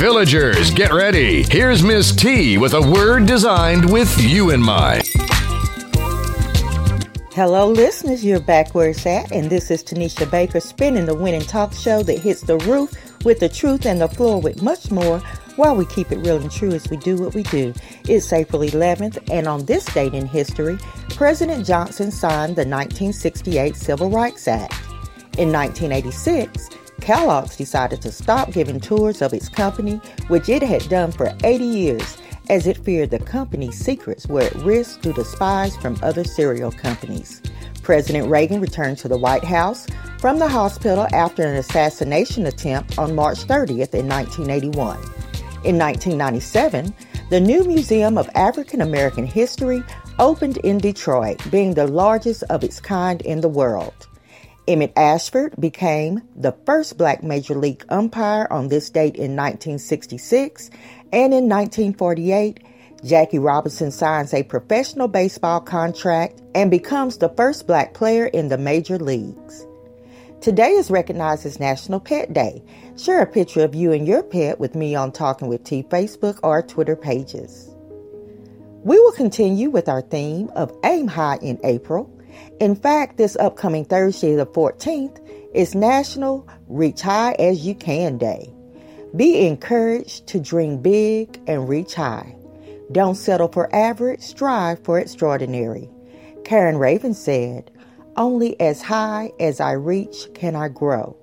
Villagers, get ready. Here's Miss T with a word designed with you in mind. Hello, listeners. You're back where it's at, and this is Tanisha Baker spinning the winning talk show that hits the roof with the truth and the floor with much more while we keep it real and true as we do what we do. It's April 11th, and on this date in history, President Johnson signed the 1968 Civil Rights Act. In 1986, Kellogg's decided to stop giving tours of its company, which it had done for 80 years, as it feared the company's secrets were at risk due to spies from other cereal companies. President Reagan returned to the White House from the hospital after an assassination attempt on March 30th in 1981. In 1997, the new Museum of African American History opened in Detroit, being the largest of its kind in the world. Emmett Ashford became the first black major league umpire on this date in 1966, and in 1948, Jackie Robinson signs a professional baseball contract and becomes the first black player in the major leagues. Today is recognized as National Pet Day. Share a picture of you and your pet with me on Talking with T Facebook or Twitter pages. We will continue with our theme of Aim High in April in fact, this upcoming Thursday, the 14th, is National Reach High as You Can Day. Be encouraged to dream big and reach high. Don't settle for average, strive for extraordinary. Karen Ravn said, Only as high as I reach can I grow.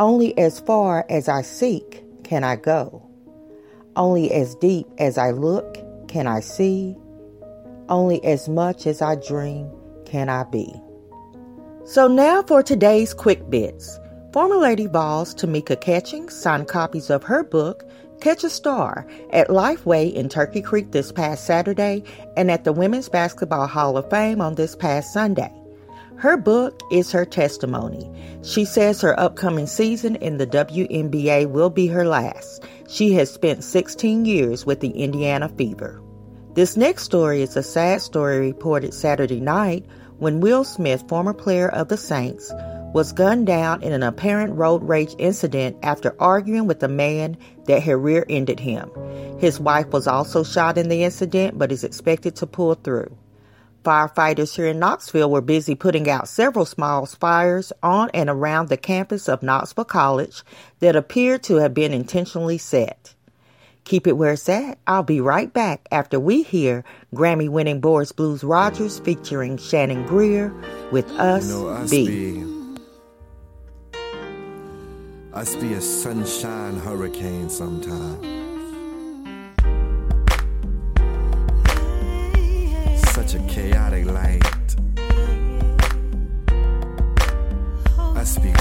Only as far as I seek can I go. Only as deep as I look can I see. Only as much as I dream can I be? So now for today's quick bits. Former Lady Vols Tamika Catchings signed copies of her book, Catch a Star, at Lifeway in Turkey Creek this past Saturday and at the Women's Basketball Hall of Fame on this past Sunday. Her book is her testimony. She says her upcoming season in the WNBA will be her last. She has spent 16 years with the Indiana Fever. This next story is a sad story reported Saturday night when Will Smith, former player of the Saints, was gunned down in an apparent road rage incident after arguing with a man that had rear ended him. His wife was also shot in the incident but is expected to pull through. Firefighters here in Knoxville were busy putting out several small fires on and around the campus of Knoxville College that appeared to have been intentionally set. Keep it where it's at. I'll be right back after we hear Grammy winning Boris Blues Rogers featuring Shannon Greer with Us, you know, us be. be. Us be a sunshine hurricane sometimes. Such a chaotic light. Us be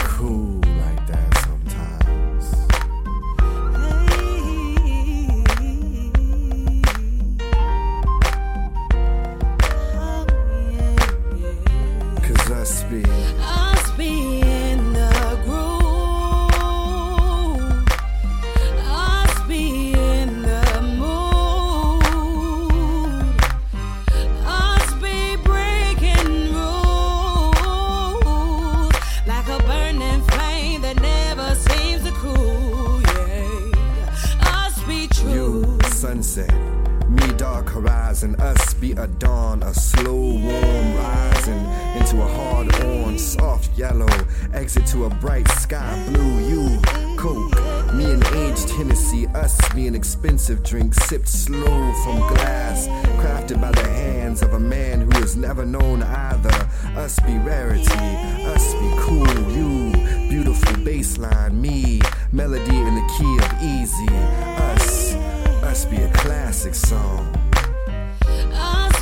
expensive drink sipped slow from glass, crafted by the hands of a man who has never known either. Us be rarity, us be cool, you, beautiful bassline, me, melody in the key of easy. Us, us be a classic song.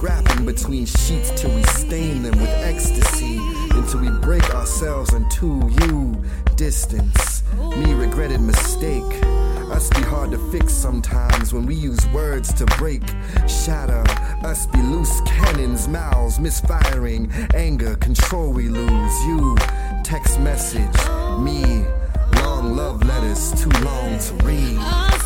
scrapping between sheets till we stain them with ecstasy, until we break ourselves into you distance. Me regretted mistake. Us be hard to fix sometimes when we use words to break, shatter. Us be loose cannons, mouths misfiring, anger, control we lose. You, text message, me, long love letters, too long to read.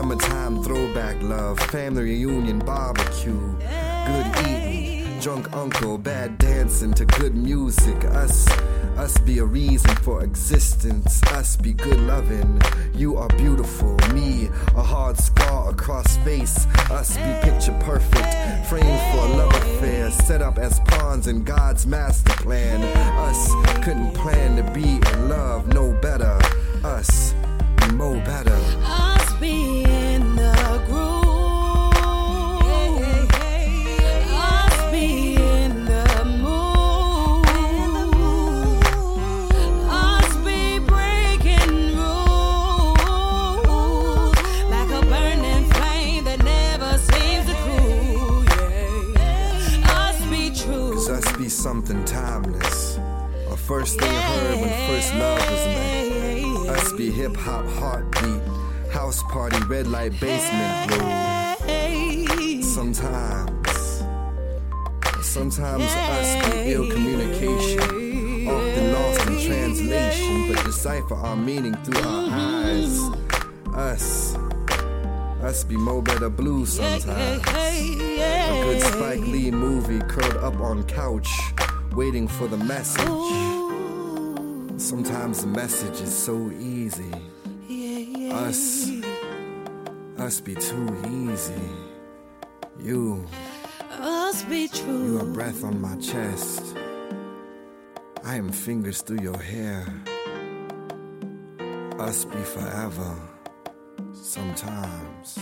Summertime throwback love, family reunion barbecue, good eating, drunk uncle, bad dancing to good music. Us, us be a reason for existence. Us be good loving. You are beautiful. Me, a hard scar across face. Us be picture perfect, framed for a love affair, set up as pawns in God's master plan. Us couldn't plan to be in love no mo better blue sometimes. A good Spike Lee movie curled up on couch, waiting for the message. Sometimes the message is so easy. Us, us be too easy. You, Us be true. you are breath on my chest. I am fingers through your hair. Us be forever. Sometimes.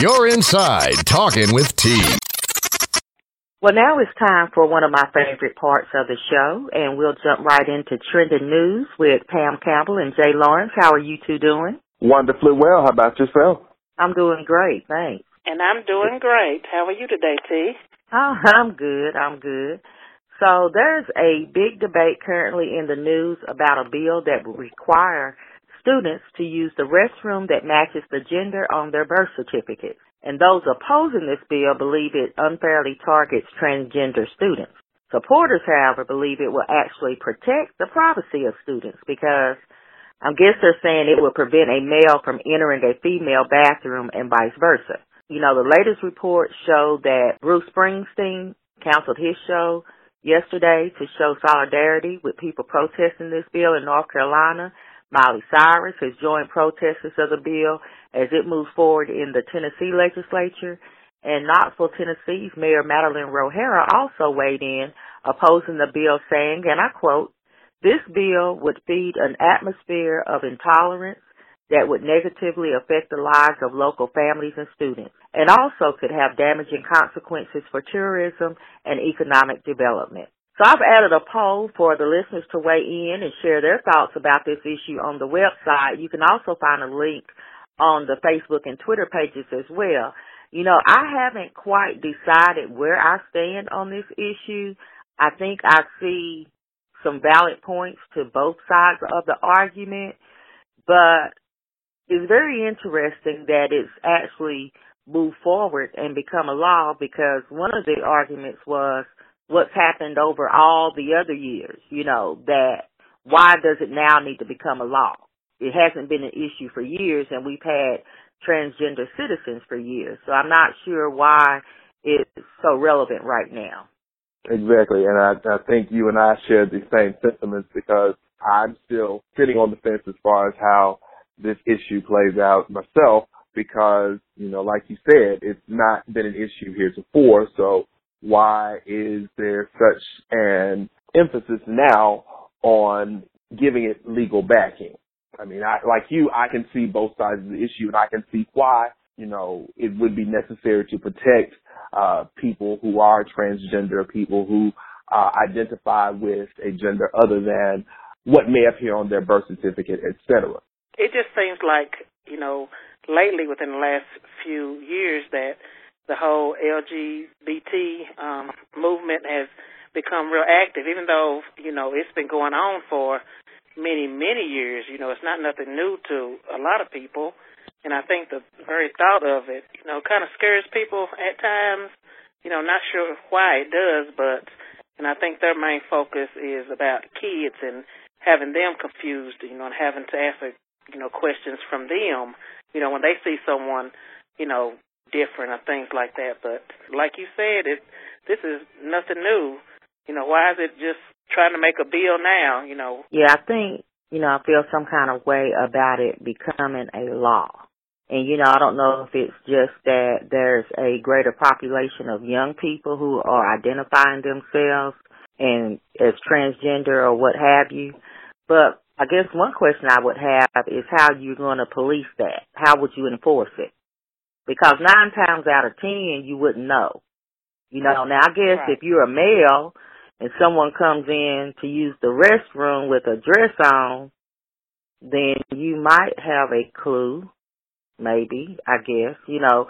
You're inside Talking with T. Well, now it's time for one of my favorite parts of the show, and we'll jump right into trending news with Pam Campbell and Jay Lawrence. How are you two doing? Wonderfully well. How about yourself? I'm doing great, thanks. And I'm doing great. How are you today, T? Oh, I'm good. I'm good. So there's a big debate currently in the news about a bill that would require students to use the restroom that matches the gender on their birth certificate. And those opposing this bill believe it unfairly targets transgender students. Supporters, however, believe it will actually protect the privacy of students because I guess they're saying it will prevent a male from entering a female bathroom and vice versa. You know, the latest report showed that Bruce Springsteen canceled his show yesterday to show solidarity with people protesting this bill in North Carolina. Miley Cyrus has joined protesters of the bill as it moves forward in the Tennessee legislature. And Knoxville, Tennessee's Mayor Madeline Rogero also weighed in opposing the bill saying, and I quote, this bill would feed an atmosphere of intolerance that would negatively affect the lives of local families and students, and also could have damaging consequences for tourism and economic development. So I've added a poll for the listeners to weigh in and share their thoughts about this issue on the website. You can also find a link on the Facebook and Twitter pages as well. You know, I haven't quite decided where I stand on this issue. I think I see some valid points to both sides of the argument, but it's very interesting that it's actually moved forward and become a law because one of the arguments was what's happened over all the other years, you know, that why does it now need to become a law? It hasn't been an issue for years and we've had transgender citizens for years. So I'm not sure why it's so relevant right now. Exactly, and I, I think you and I share the same sentiments because I'm still sitting on the fence as far as how this issue plays out myself because, you know, like you said, it's not been an issue heretofore, so why is there such an emphasis now on giving it legal backing? I mean, I, like you, I can see both sides of the issue and I can see why, you know, it would be necessary to protect uh, people who are transgender, people who uh, identify with a gender other than what may appear on their birth certificate, etc. It just seems like, you know, lately within the last few years that the whole LGBT um, movement has become real active, even though, you know, it's been going on for many, many years. You know, it's not nothing new to a lot of people. And I think the very thought of it, you know, kind of scares people at times. You know, not sure why it does, but, and I think their main focus is about kids and having them confused, you know, and having to answer, you know, questions from them, you know, when they see someone, you know, different or things like that. But like you said, it this is nothing new. You know, why is it just trying to make a bill now, you know? Yeah, I think, you know, I feel some kind of way about it becoming a law. And you know, I don't know if it's just that there's a greater population of young people who are identifying themselves and as transgender or what have you. But I guess one question I would have is how you're going to police that. How would you enforce it? Because nine times out of ten, you wouldn't know. You know, now I guess Right. if you're a male and someone comes in to use the restroom with a dress on, then you might have a clue. Maybe, I guess, you know.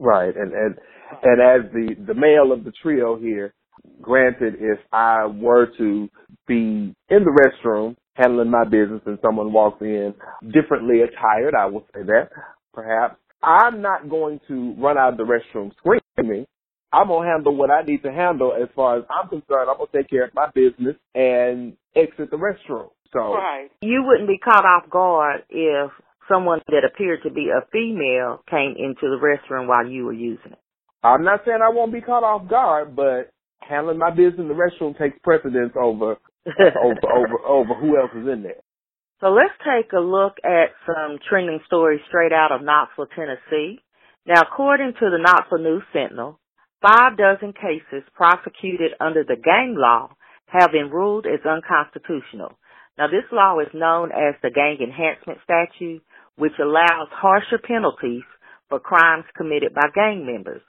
Right, and and and as the the male of the trio here, granted, if I were to be in the restroom handling my business and someone walks in differently attired, I will say that perhaps I'm not going to run out of the restroom screaming. I'm gonna handle what I need to handle as far as I'm concerned. I'm gonna take care of my business and exit the restroom. So Right. You wouldn't be caught off guard if someone that appeared to be a female came into the restroom while you were using it. I'm not saying I won't be caught off guard, but handling my business in the restroom takes precedence over over over over who else is in there. So let's take a look at some trending stories straight out of Knoxville, Tennessee. Now, according to the Knoxville News Sentinel, five dozen cases prosecuted under the gang law have been ruled as unconstitutional. Now, this law is known as the Gang Enhancement Statute, which allows harsher penalties for crimes committed by gang members.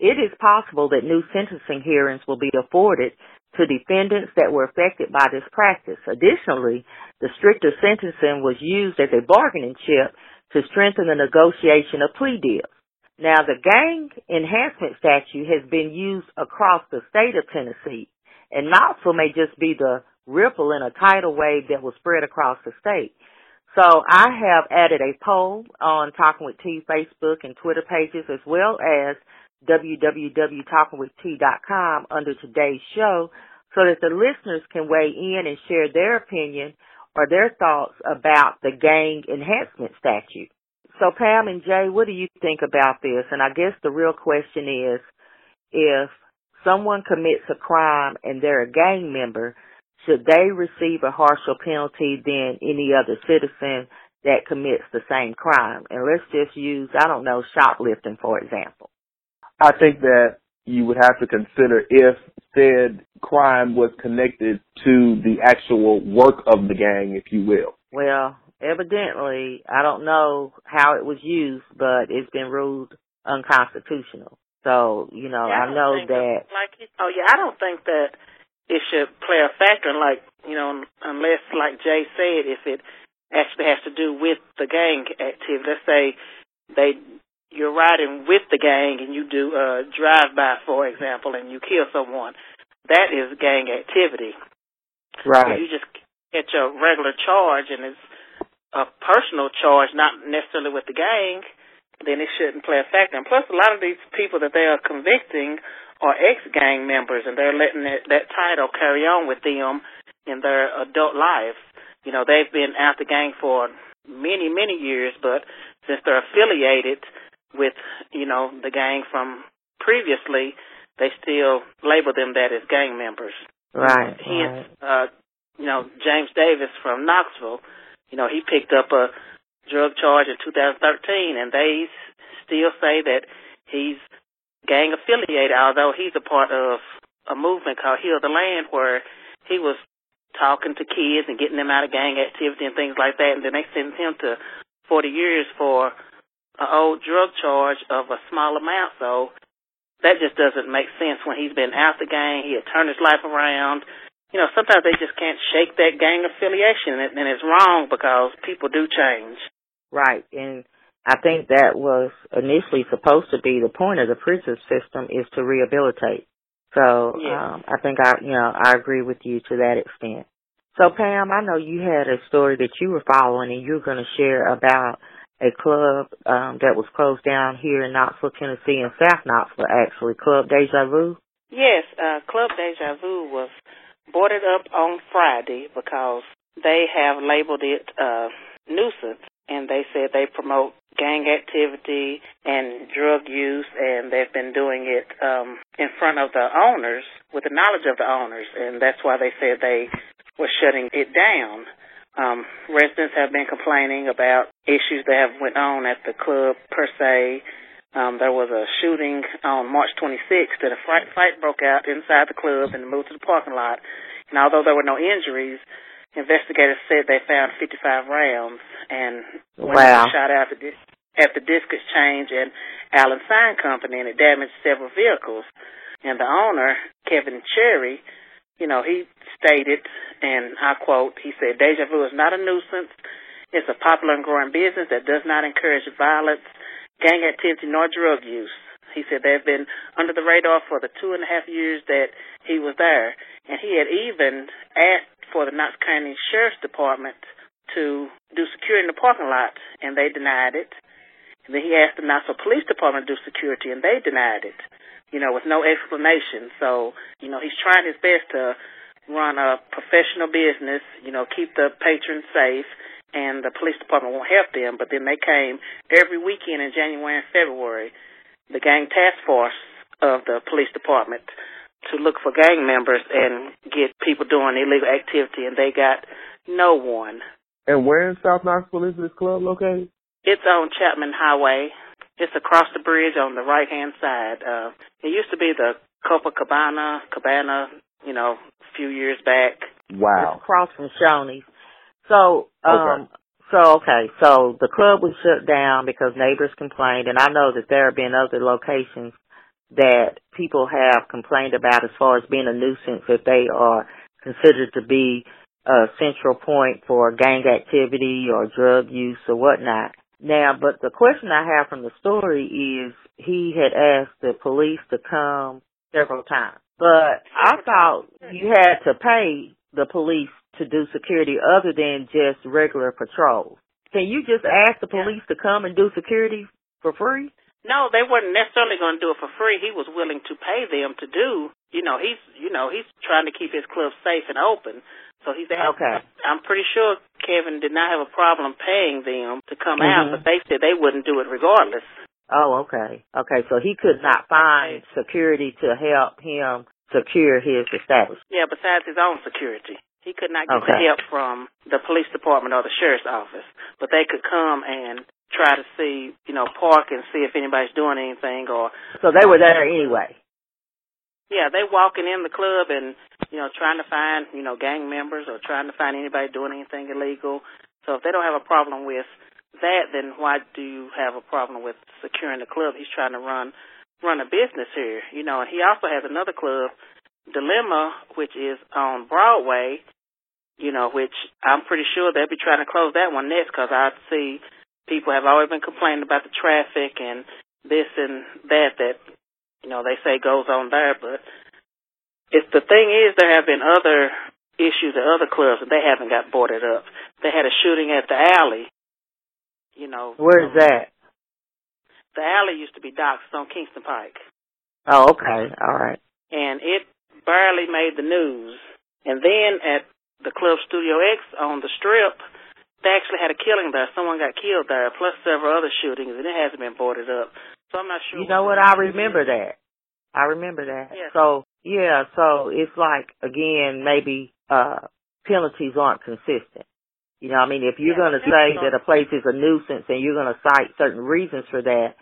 It is possible that new sentencing hearings will be afforded to defendants that were affected by this practice. Additionally, the stricter sentencing was used as a bargaining chip to strengthen the negotiation of plea deals. Now, the gang enhancement statute has been used across the state of Tennessee, and Knoxville may just be the ripple in a tidal wave that will spread across the state. So I have added a poll on Talking with T Facebook and Twitter pages as well as www.talkingwitht.com under today's show so that the listeners can weigh in and share their opinion or their thoughts about the gang enhancement statute. So Pam and Jay, what do you think about this? And I guess the real question is if someone commits a crime and they're a gang member, should they receive a harsher penalty than any other citizen that commits the same crime? And let's just use, I don't know, shoplifting for example. I think that you would have to consider if said crime was connected to the actual work of the gang, if you will. Well, evidently, I don't know how it was used, but it's been ruled unconstitutional. So, you know, Yeah, I don't know that, Like, oh yeah, I don't think that it should play a factor. in Like, you know, unless, like Jay said, if it actually has to do with the gang activity. Let's say they you're riding with the gang and you do a drive by, for example, and you kill someone. That is gang activity. Right. you just get your regular charge and it's a personal charge, not necessarily with the gang, then it shouldn't play a factor. And plus, a lot of these people that they are convicting are ex-gang members, and they're letting that, that title carry on with them in their adult lives. You know, they've been out the gang for many, many years, but since they're affiliated with, you know, the gang from previously, they still label them that as gang members. Right. Hence, right. uh, you know, James Davis from Knoxville, you know, he picked up a drug charge in 2013, and they still say that he's gang affiliated, although he's a part of a movement called Heal the Land, where he was talking to kids and getting them out of gang activity and things like that, and then they sentenced him to 40 years for an old drug charge of a small amount. So that just doesn't make sense when he's been out the gang. He had turned his life around. You know, sometimes they just can't shake that gang affiliation, and, and it's wrong because people do change. Right, and I think that was initially supposed to be the point of the prison system is to rehabilitate. So Yeah. um, I think I, you know, I agree with you to that extent. So Pam, I know you had a story that you were following, and you're going to share about a club um, that was closed down here in Knoxville, Tennessee, and South Knoxville, actually, Club Deja Vu. Yes, uh, Club Deja Vu was boarded up on Friday because they have labeled it uh, nuisance, and they said they promote gang activity and drug use, and they've been doing it um, in front of the owners with the knowledge of the owners, and that's why they said they were shutting it down. Um, residents have been complaining about issues that have went on at the club per se. Um, there was a shooting on March 26th, and a fight, fight broke out inside the club and moved to the parking lot. And although there were no injuries, investigators said they found 55 rounds and Wow. shot out at the, at the disc exchange and Allen Sign Company, and it damaged several vehicles. And the owner, Kevin Cherry, you know, he stated, and I quote, he said, Deja Vu is not a nuisance. It's a popular and growing business that does not encourage violence, gang activity, nor drug use. He said they've been under the radar for the two and a half years that he was there. And he had even asked for the Knox County Sheriff's Department to do security in the parking lot, and they denied it. And then he asked the Knoxville Police Department to do security, and they denied it, you know, with no explanation. So, you know, he's trying his best to run a professional business, you know, keep the patrons safe, and the police department won't help them. But then they came every weekend in January and February, the gang task force of the police department to look for gang members and get people doing illegal activity, and they got no one. And where in South Knoxville is this club located? It's on Chapman Highway. It's across the bridge on the right hand side. Uh, it used to be the Copacabana Cabana, you know, a few years back. It's Wow. across from Shoney's. So, um, so okay, so the club was shut down because neighbors complained, and I know that there have been other locations that people have complained about as far as being a nuisance if they are considered to be a central point for gang activity or drug use or whatnot. Now, but the question I have from the story is he had asked the police to come several times. But I thought you had to pay the police to do security other than just regular patrols. Can you just ask the police to come and do security for free? No, they weren't necessarily going to do it for free. He was willing to pay them to do. You know, he's you know he's trying to keep his club safe and open. So he's asked, Okay. I'm pretty sure Kevin did not have a problem paying them to come out, Mhm. but they said they wouldn't do it regardless. Oh, okay. Okay, so he could not find security to help him secure his establishment. Yeah, besides his own security. He could not get the help from the police department or the sheriff's office, but they could come and try to see, you know, park and see if anybody's doing anything or So they were there anyway. yeah, they walking in the club and, you know, trying to find, you know, gang members or trying to find anybody doing anything illegal. So if they don't have a problem with that, then why do you have a problem with securing the club? He's trying to run run a business here, you know, and he also has another club, Dilemma, which is on Broadway, you know, which I'm pretty sure they'll be trying to close that one next because I see people have always been complaining about the traffic and this and that that you know they say goes on there, but it's the thing is there have been other issues at other clubs and they haven't got boarded up. They had a shooting at the alley. You know, Where is that? the alley used to be Doc's on Kingston Pike, Oh, okay. All right. and it barely made the news. And then at the Club Studio X on the Strip, they actually had a killing there. Someone got killed there, plus several other shootings, and it hasn't been boarded up. So I'm not sure. You know what? I remember that. I remember that. Yeah. So yeah, so it's like again, maybe uh penalties aren't consistent. You know, I mean, if you're Yeah, going to say that a place is a nuisance and you're going to cite certain reasons for that,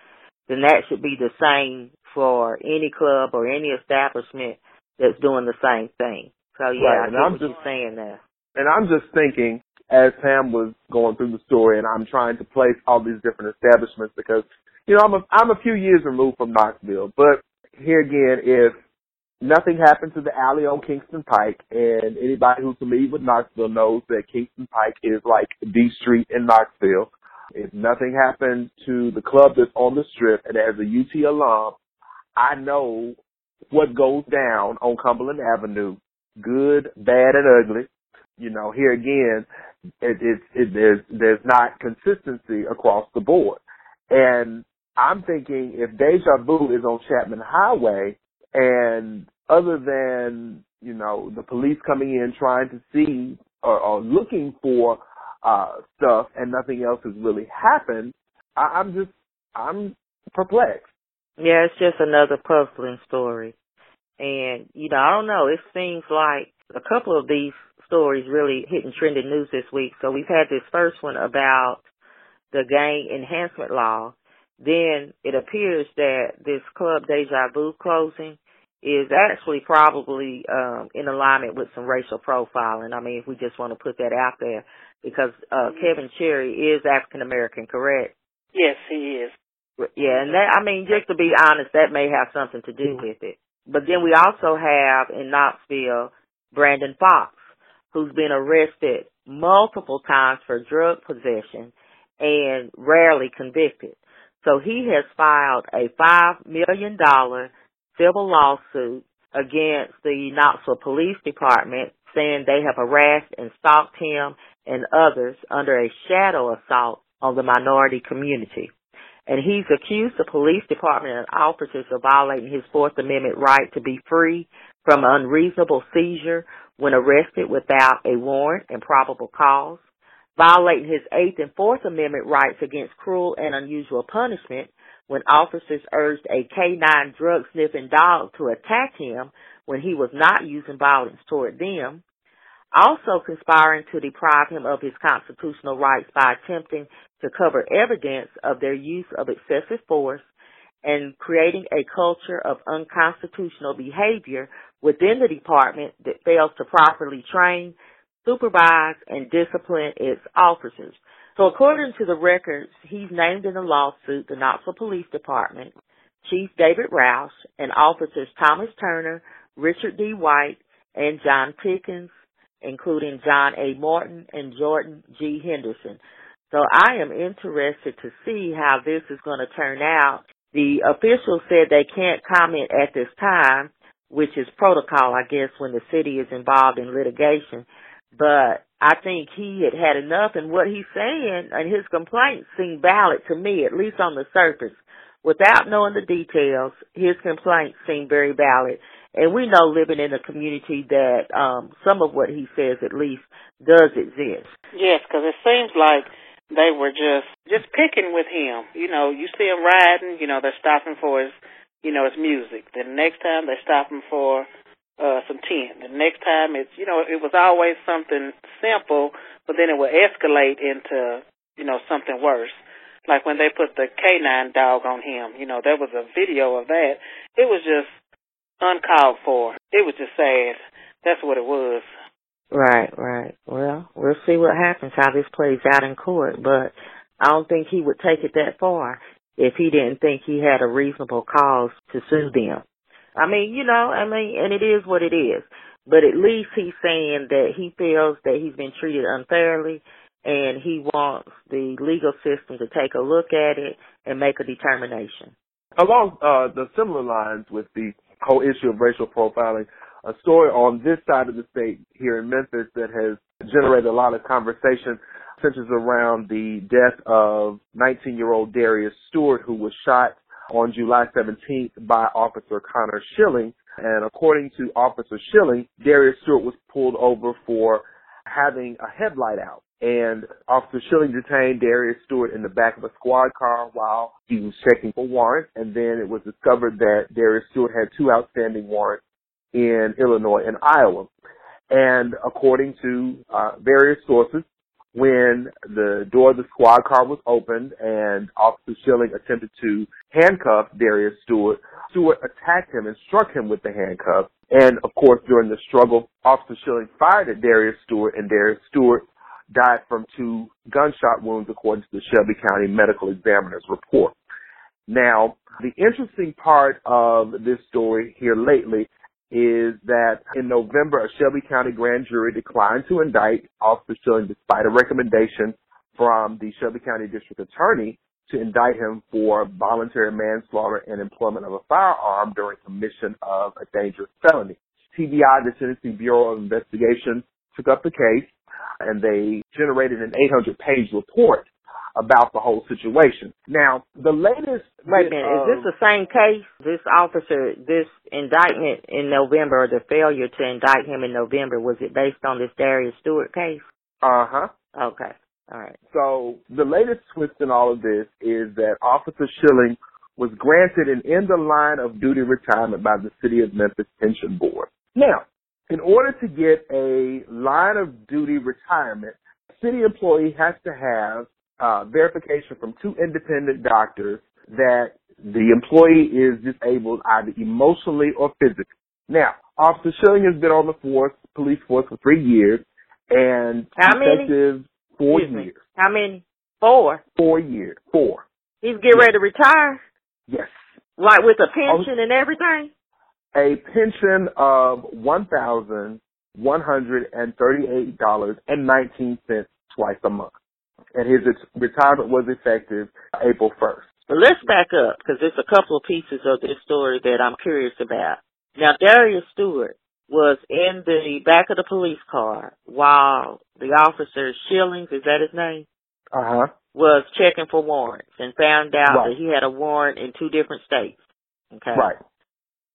then that should be the same for any club or any establishment that's doing the same thing. So yeah, Right, I and I'm what just- you're saying that. And I'm just thinking, as Pam was going through the story, and I'm trying to place all these different establishments because, you know, I'm a I'm a few years removed from Knoxville, but here again, if nothing happened to the alley on Kingston Pike, and anybody who's familiar with Knoxville knows that Kingston Pike is like D Street in Knoxville. If nothing happened to the club that's on the strip, and as a UT alum, I know what goes down on Cumberland Avenue, good, bad, and ugly. You know, here again, it, it, it, there's there's not consistency across the board, and I'm thinking if Deja Vu is on Chapman Highway, and other than you know the police coming in trying to see or, or looking for uh stuff, and nothing else has really happened, I, I'm just I'm perplexed. Yeah, it's just another puzzling story. And, you know, I don't know, it seems like a couple of these stories really hitting trending news this week. So we've had this first one about the gang enhancement law. Then it appears that this club deja vu closing is actually probably um in alignment with some racial profiling. I mean, if we just want to put that out there because uh Kevin Cherry is African American, correct? Yes, he is. Yeah, and that I mean, just to be honest, that may have something to do with it. But then we also have in Knoxville Brandon Fox, who's been arrested multiple times for drug possession and rarely convicted. So he has filed a five million dollar civil lawsuit against the Knoxville Police Department saying they have harassed and stalked him and others under a shadow assault on the minority community and he's accused the police department and officers of violating his Fourth Amendment right to be free from unreasonable seizure when arrested without a warrant and probable cause, violating his Eighth and Fourth Amendment rights against cruel and unusual punishment when officers urged a canine drug sniffing dog to attack him when he was not using violence toward them, also conspiring to deprive him of his constitutional rights by attempting to cover evidence of their use of excessive force and creating a culture of unconstitutional behavior within the department that fails to properly train, supervise, and discipline its officers. So according to the records, he's named in the lawsuit the Knoxville Police Department, Chief David Rausch, and officers Thomas Turner, Richard D. White, and John Pickens, including John A. Morton and Jordan G. Henderson. So I am interested to see how this is going to turn out. The officials said they can't comment at this time, which is protocol, I guess, when the city is involved in litigation. But I think he had had enough, and what he's saying and his complaints seem valid to me, at least on the surface. Without knowing the details, his complaints seem very valid. And we know living in a community that um some of what he says at least does exist. Yes, because it seems like they were just just picking with him. You know, you see him riding, you know, they're stopping for his, you know, his music. The next time they stop him for uh some tent. The next time it's, you know, it was always something simple, but then it would escalate into, you know, something worse. Like when they put the canine dog on him, you know, there was a video of that. It was just uncalled for. It was just sad. That's what it was. Right, right. Well, we'll see what happens, how this plays out in court, but I don't think he would take it that far if he didn't think he had a reasonable cause to sue them. I mean, you know, I mean, and it is what it is. But at least he's saying that he feels that he's been treated unfairly and he wants the legal system to take a look at it and make a determination. Along uh, the similar lines with the whole issue of racial profiling, a story on this side of the state here in Memphis that has generated a lot of conversation centers around the death of 19 year old Darius Stewart, who was shot on July 17th by Officer Connor Schilling. And according to Officer Schilling, Darius Stewart was pulled over for having a headlight out. And Officer Schilling detained Darius Stewart in the back of a squad car while he was checking for warrants. And then it was discovered that Darius Stewart had two outstanding warrants in Illinois and Iowa. And according to uh, various sources, when the door of the squad car was opened and Officer Schilling attempted to handcuff Darius Stewart, Stewart attacked him and struck him with the handcuffs. And of course, during the struggle, Officer Schilling fired at Darius Stewart and Darius Stewart died from two gunshot wounds according to the Shelby County Medical Examiner's report. Now, the interesting part of this story here lately is that in November, a Shelby County grand jury declined to indict Officer Schilling despite a recommendation from the Shelby County District Attorney to indict him for voluntary manslaughter and employment of a firearm during commission of a dangerous felony. TBI, the Tennessee Bureau of Investigation, took up the case and they generated an 800 page report about the whole situation. Now, the latest. Wait a minute, is this the same case? This officer, this indictment in November, or the failure to indict him in November, was it based on this Darius Stewart case? Uh huh. Okay, all right. So the latest twist in all of this is that Officer Schilling was granted an end of line of duty retirement by the City of Memphis Pension Board. Now, in order to get a line of duty retirement, city employee has to have uh, verification from two independent doctors that the employee is disabled either emotionally or physically. Now, Officer Schilling has been on the force, police force for three years, and How many? effective four Excuse me. years. How many? Four. Four years. Four. He's getting ready to retire, Yes. like with a pension and everything. A pension of one thousand one hundred and thirty-eight dollars and nineteen cents twice a month, and his retirement was effective April first. Let's back up because there's a couple of pieces of this story that I'm curious about. Now, Darius Stewart was in the back of the police car while the officer Shillings, is that his name, Uh huh. was checking for warrants and found out Right. that he had a warrant in two different states. Okay. Right.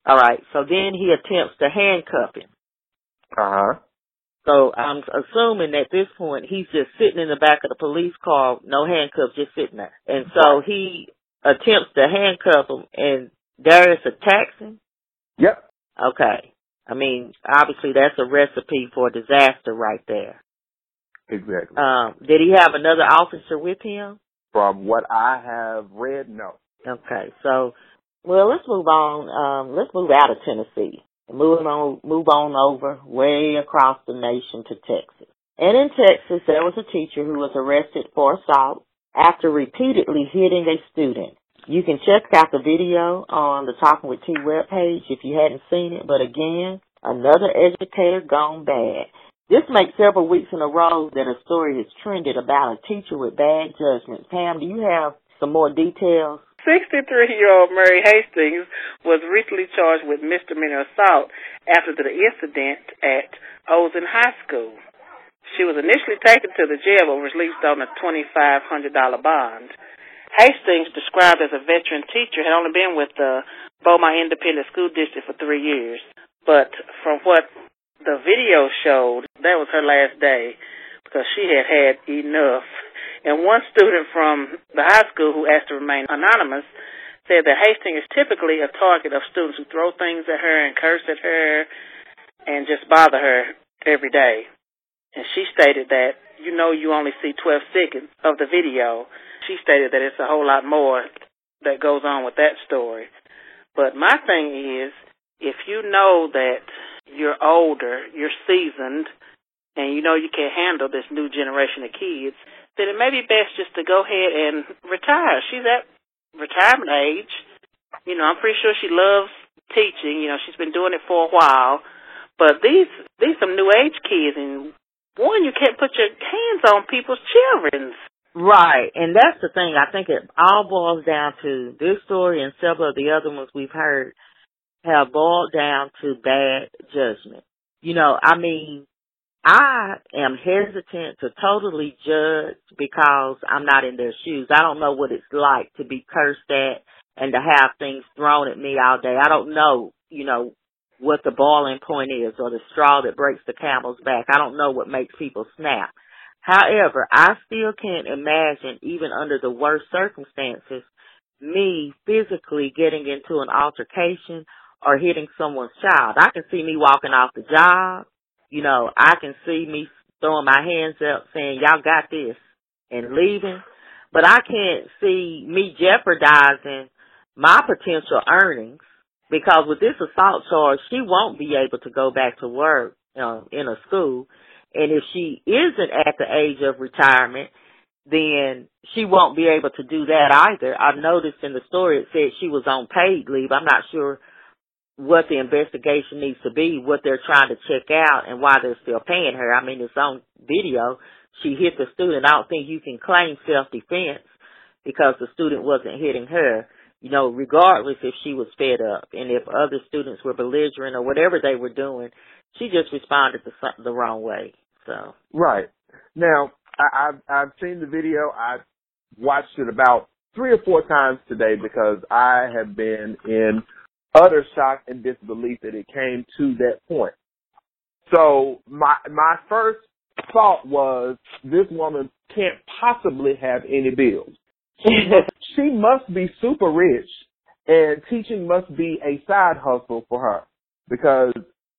All right. So then he attempts to handcuff him. Uh huh. So I'm assuming at this point he's just sitting in the back of the police car, no handcuffs, just sitting there. And so he attempts to handcuff him and Darius attacks him. Yep. Okay. I mean, obviously that's a recipe for disaster right there. Exactly. Um, did he have another officer with him? From what I have read, no. Okay, so well, let's move on. Um, let's move out of Tennessee move on, move on over way across the nation to Texas. And in Texas, there was a teacher who was arrested for assault after repeatedly hitting a student. You can check out the video on the Talking with T webpage if you hadn't seen it. But again, another educator gone bad. This makes several weeks in a row that a story has trended about a teacher with bad judgment. Pam, do you have some more details? 63-year-old Mary Hastings was recently charged with misdemeanor assault after the incident at Ozen High School. She was initially taken to the jail but was released on a $2,500 bond. Hastings, described as a veteran teacher, had only been with the Beaumont Independent School District for three years. But from what the video showed, that was her last day because she had had enough. And one student from the high school who asked to remain anonymous said that Hastings is typically a target of students who throw things at her and curse at her and just bother her every day. And she stated that, you know, you only see 12 seconds of the video. She stated that it's a whole lot more that goes on with that story. But my thing is, if you know that you're older, you're seasoned, and you know you can't handle this new generation of kids, then it may be best just to go ahead and retire. She's at retirement age. You know, I'm pretty sure she loves teaching. You know, she's been doing it for a while. But these these some new age kids, and one, you can't put your hands on people's children's. Right, and that's the thing. I think it all boils down to this story and several of the other ones we've heard have boiled down to bad judgment. You know, I mean, I am hesitant to totally judge because I'm not in their shoes. I don't know what it's like to be cursed at and to have things thrown at me all day. I don't know, you know, what the boiling point is or the straw that breaks the camel's back. I don't know what makes people snap. However, I still can't imagine, even under the worst circumstances, me physically getting into an altercation or hitting someone's child. I can see me walking off the job. You know, I can see me throwing my hands up saying, y'all got this and leaving. But I can't see me jeopardizing my potential earnings because with this assault charge, she won't be able to go back to work know, in a school. And if she isn't at the age of retirement, then she won't be able to do that either. I noticed in the story it said she was on paid leave. I'm not sure what the investigation needs to be, what they're trying to check out, and why they're still paying her. I mean, it's on video. She hit the student. I don't think you can claim self-defense because the student wasn't hitting her, you know, regardless if she was fed up and if other students were belligerent or whatever they were doing. She just responded the, the wrong way. So. Right. Now, I, I've, I've seen the video. I watched it about three or four times today because I have been in utter shock and disbelief that it came to that point. So my my first thought was this woman can't possibly have any bills. she must be super rich and teaching must be a side hustle for her because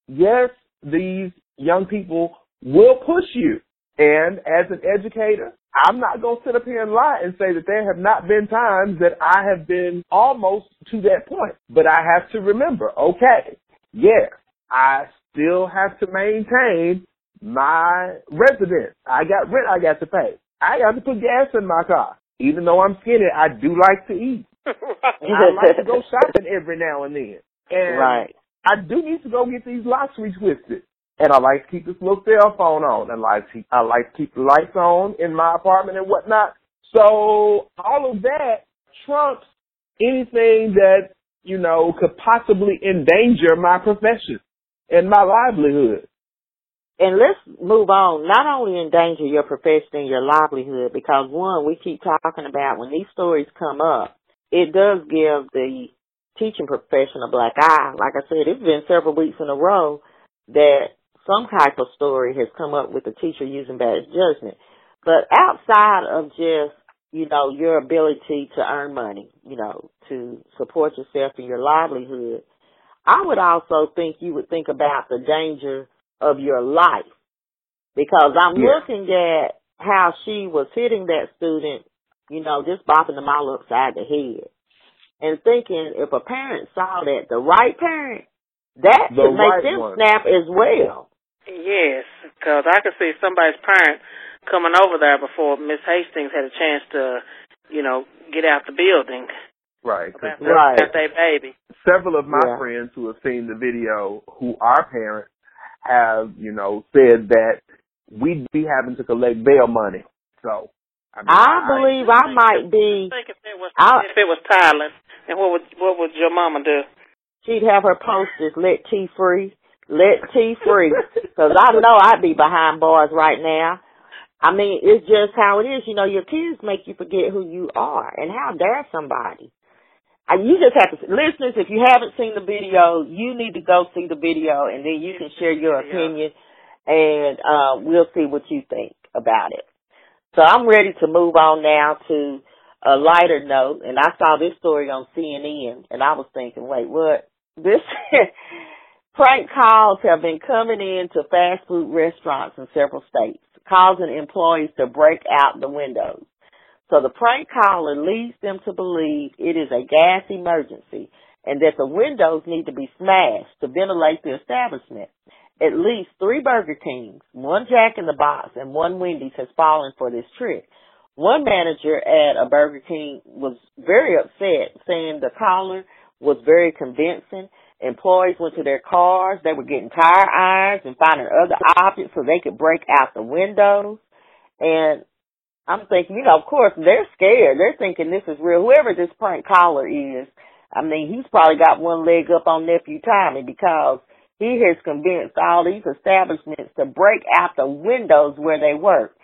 yes, these young people will push you. And as an educator, I'm not going to sit up here and lie and say that there have not been times that I have been almost to that point. But I have to remember, okay, yes, I still have to maintain my residence. I got rent I got to pay. I got to put gas in my car. Even though I'm skinny, I do like to eat. I like to go shopping every now and then. And right. I do need to go get these locks retwisted. And I like to keep this little cell phone on. And like I like to keep the lights on in my apartment and whatnot. So all of that trumps anything that, you know, could possibly endanger my profession and my livelihood. And let's move on. Not only endanger your profession and your livelihood, because one, we keep talking about when these stories come up, it does give the teaching profession a black eye. Like I said, it's been several weeks in a row that some type of story has come up with the teacher using bad judgment. But outside of just, you know, your ability to earn money, you know, to support yourself and your livelihood, I would also think you would think about the danger of your life. Because I'm Yeah. looking at how she was hitting that student, you know, just bopping them all upside the head. And thinking if a parent saw that, the right parent, that The should make right them one. snap as well. Yes, because I could see somebody's parent coming over there before Miss Hastings had a chance to, you know, get out the building Right, about, Right. about their baby. several of my Yeah. friends who have seen the video who are parents have, you know, said that we'd be having to collect bail money. So I, mean, I believe I might be. Think if it was I- if it was Tyler, and what would what would your mama do? She'd have her posters, let T free, let T free. Cause I know I'd be behind bars right now. I mean, it's just how it is. You know, your kids make you forget who you are. And how dare somebody? Uh, You just have to, listeners, if you haven't seen the video, you need to go see the video and then you can share your opinion and, uh, we'll see what you think about it. So I'm ready to move on now to a lighter note, and I saw this story on CNN, and I was thinking, wait, what? This prank calls have been coming in to fast food restaurants in several states, causing employees to break out the windows. So the prank caller leads them to believe it is a gas emergency and that the windows need to be smashed to ventilate the establishment. At least three Burger Kings, one Jack in the Box, and one Wendy's has fallen for this trick. One manager at a Burger King was very upset, saying the caller was very convincing. Employees went to their cars. They were getting tire irons and finding other objects so they could break out the windows. And I'm thinking, you know, of course, they're scared. They're thinking this is real. Whoever this prank caller is, I mean, he's probably got one leg up on Nephew Tommy because he has convinced all these establishments to break out the windows where they work.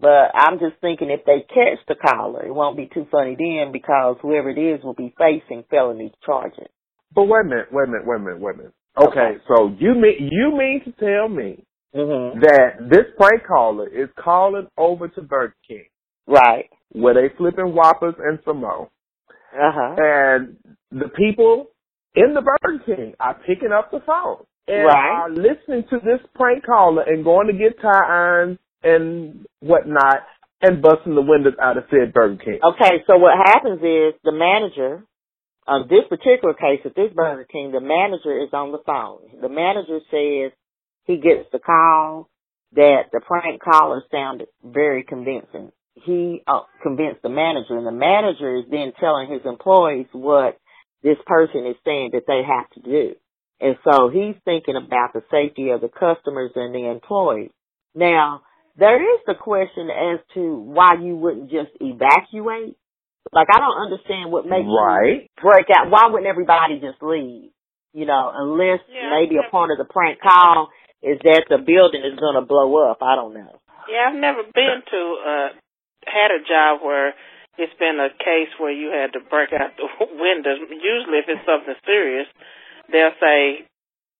But I'm just thinking if they catch the caller, it won't be too funny then because whoever it is will be facing felony charges. But wait a minute, wait a minute, wait a minute, wait a minute. Okay, so you mean you mean to tell me Mm-hmm. that this prank caller is calling over to Burger King Right. where they flipping Whoppers and Samo, Uh huh. and the people in the Burger King are picking up the phone and Right. are listening to this prank caller and going to get tie irons and whatnot and busting the windows out of said Burger King. Okay, so what happens is the manager, of this particular case at this Burger King, the manager is on the phone. The manager says he gets the call that the prank caller sounded very convincing. he uh, convinced the manager, and the manager is then telling his employees what this person is saying that they have to do. And so he's thinking about the safety of the customers and the employees. Now, there is the question as to why you wouldn't just evacuate. Like, I don't understand what makes Right. you break out. Why wouldn't everybody just leave? You know, unless Yeah. maybe a part of the prank call is that the building is going to blow up. I don't know. Yeah, I've never been to uh had a job where it's been a case where you had to break out the windows. Usually if it's something serious, they'll say,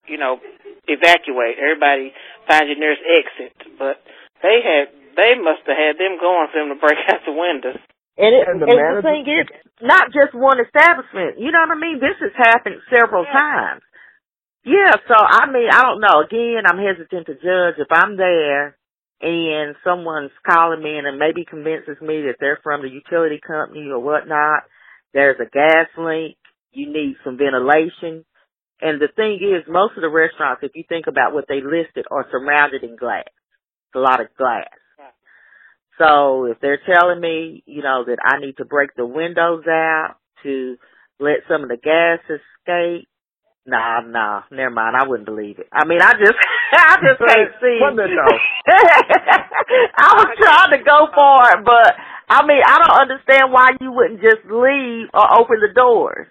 you know, evacuate. Everybody find your nearest exit. But they had they must have had them going for them to break out the windows. And, it, And the and manager- the thing is, not just one establishment. You know what I mean? This has happened several times. Yeah, so I mean, I don't know. Again, I'm hesitant to judge if I'm there and someone's calling me and maybe convinces me that they're from the utility company or whatnot. There's a gas leak. You need some ventilation. And the thing is, most of the restaurants, if you think about what they listed, are surrounded in glass. It's a lot of glass. So if they're telling me, you know, that I need to break the windows out to let some of the gas escape, nah, nah, never mind. I wouldn't believe it. I mean, I just, I just can't see. The hell? I was trying to go for it, but I mean, I don't understand why you wouldn't just leave or open the doors.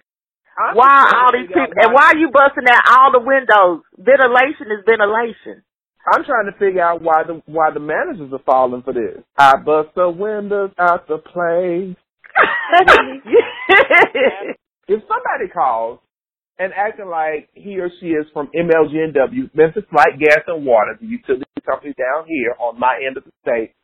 I'm Why all these people, and why are you busting out all the windows? Ventilation is ventilation. I'm trying to figure out why the why the managers are falling for this. I bust the windows out the place. If somebody calls and acting like he or she is from MLG&W, Memphis Light Gas and Water, the utility company down here on my end of the state,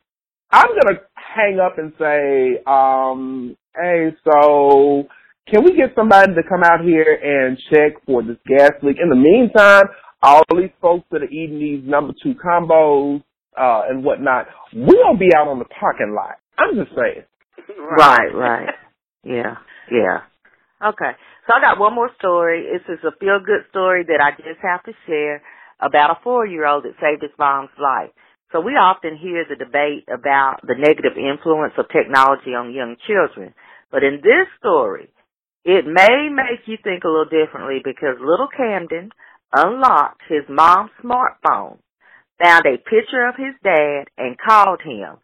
I'm gonna hang up and say, um, hey, so can we get somebody to come out here and check for this gas leak? In the meantime, all these folks that are eating these number two combos uh, and whatnot, we gonna be out on the parking lot. I'm just saying. Right, right. Yeah, yeah. Okay. So I got one more story. This is a feel good story that I just have to share about a four year old that saved his mom's life. So we often hear the debate about the negative influence of technology on young children. But in this story, it may make you think a little differently because little Camden unlocked his mom's smartphone, found a picture of his dad, and called him,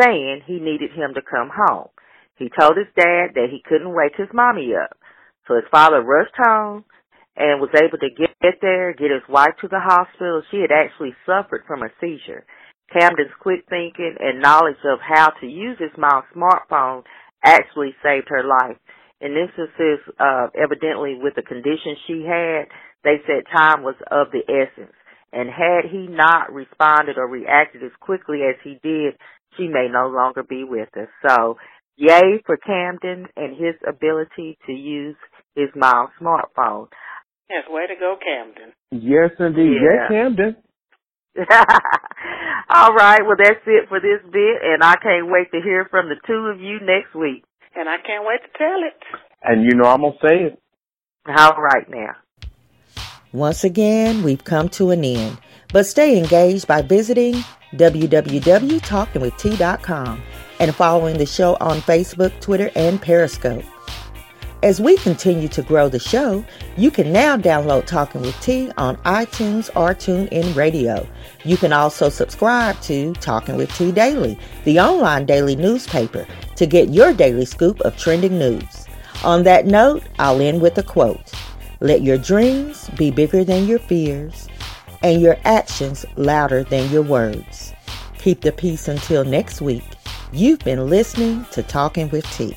saying he needed him to come home. He told his dad that he couldn't wake his mommy up. So his father rushed home and was able to get there, get his wife to the hospital. She had actually suffered from a seizure. Camden's quick thinking and knowledge of how to use his mom's smartphone actually saved her life. In instances, uh, evidently with the condition she had, they said time was of the essence. And had he not responded or reacted as quickly as he did, she may no longer be with us. So, yay for Camden and his ability to use his mom's smartphone. Yes, way to go, Camden. Yes, indeed. Yeah. Yes, Camden. All right, well that's it for this bit, and I can't wait to hear from the two of you next week. And I can't wait to tell it. And you know I'm gonna say it. All right now. Once again, we've come to an end. But stay engaged by visiting www.talkingwitht.com and following the show on Facebook, Twitter, and Periscope. As we continue to grow the show, you can now download Talking with T on iTunes or TuneIn Radio. You can also subscribe to Talking with T Daily, the online daily newspaper, to get your daily scoop of trending news. On that note, I'll end with a quote. Let your dreams be bigger than your fears and your actions louder than your words. Keep the peace until next week. You've been listening to Talking with T.